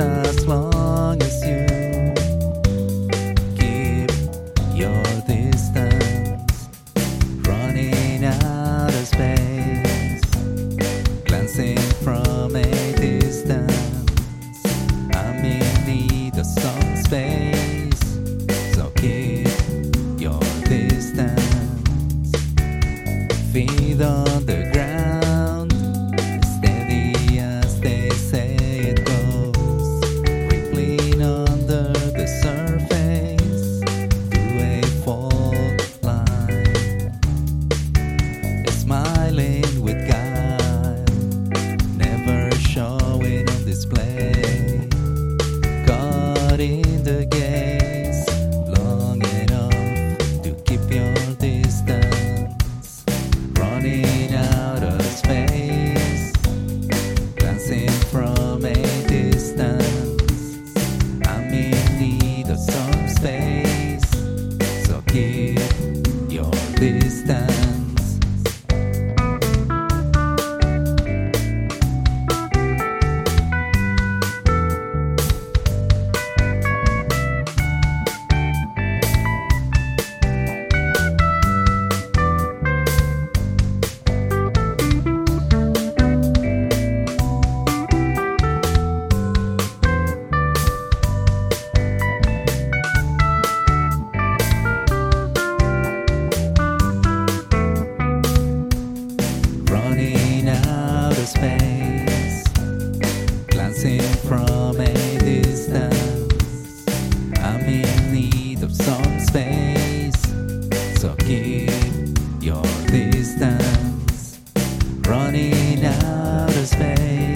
as long as you keep your distance, running out of space, glancing from a distance. I'm in need of some. está. your distance, running out of space.